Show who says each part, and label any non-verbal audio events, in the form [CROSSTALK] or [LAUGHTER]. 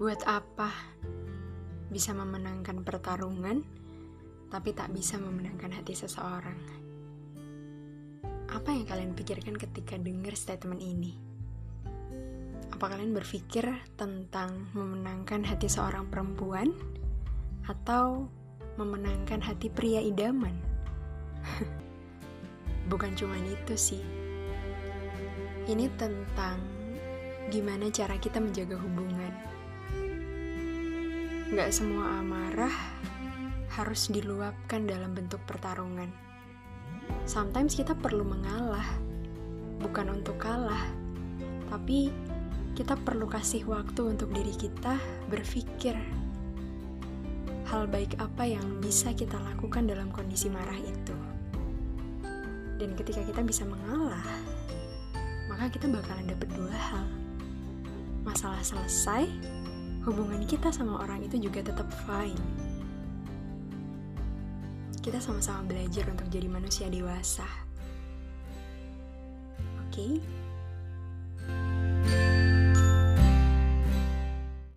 Speaker 1: Buat apa bisa memenangkan pertarungan, tapi tak bisa memenangkan hati seseorang? Apa yang kalian pikirkan ketika dengar statement ini? Apa kalian berpikir tentang memenangkan hati seorang perempuan atau memenangkan hati pria idaman? [LAUGHS] Bukan cuma itu sih. Ini tentang gimana cara kita menjaga hubungan. Gak semua amarah harus diluapkan dalam bentuk pertarungan. Sometimes kita perlu mengalah, bukan untuk kalah, tapi kita perlu kasih waktu untuk diri kita berpikir hal baik apa yang bisa kita lakukan dalam kondisi marah itu. Dan ketika kita bisa mengalah, maka kita bakalan dapat dua hal. Masalah selesai, hubungan kita sama orang itu juga tetap fine. Kita sama-sama belajar untuk jadi manusia dewasa. Oke? Okay?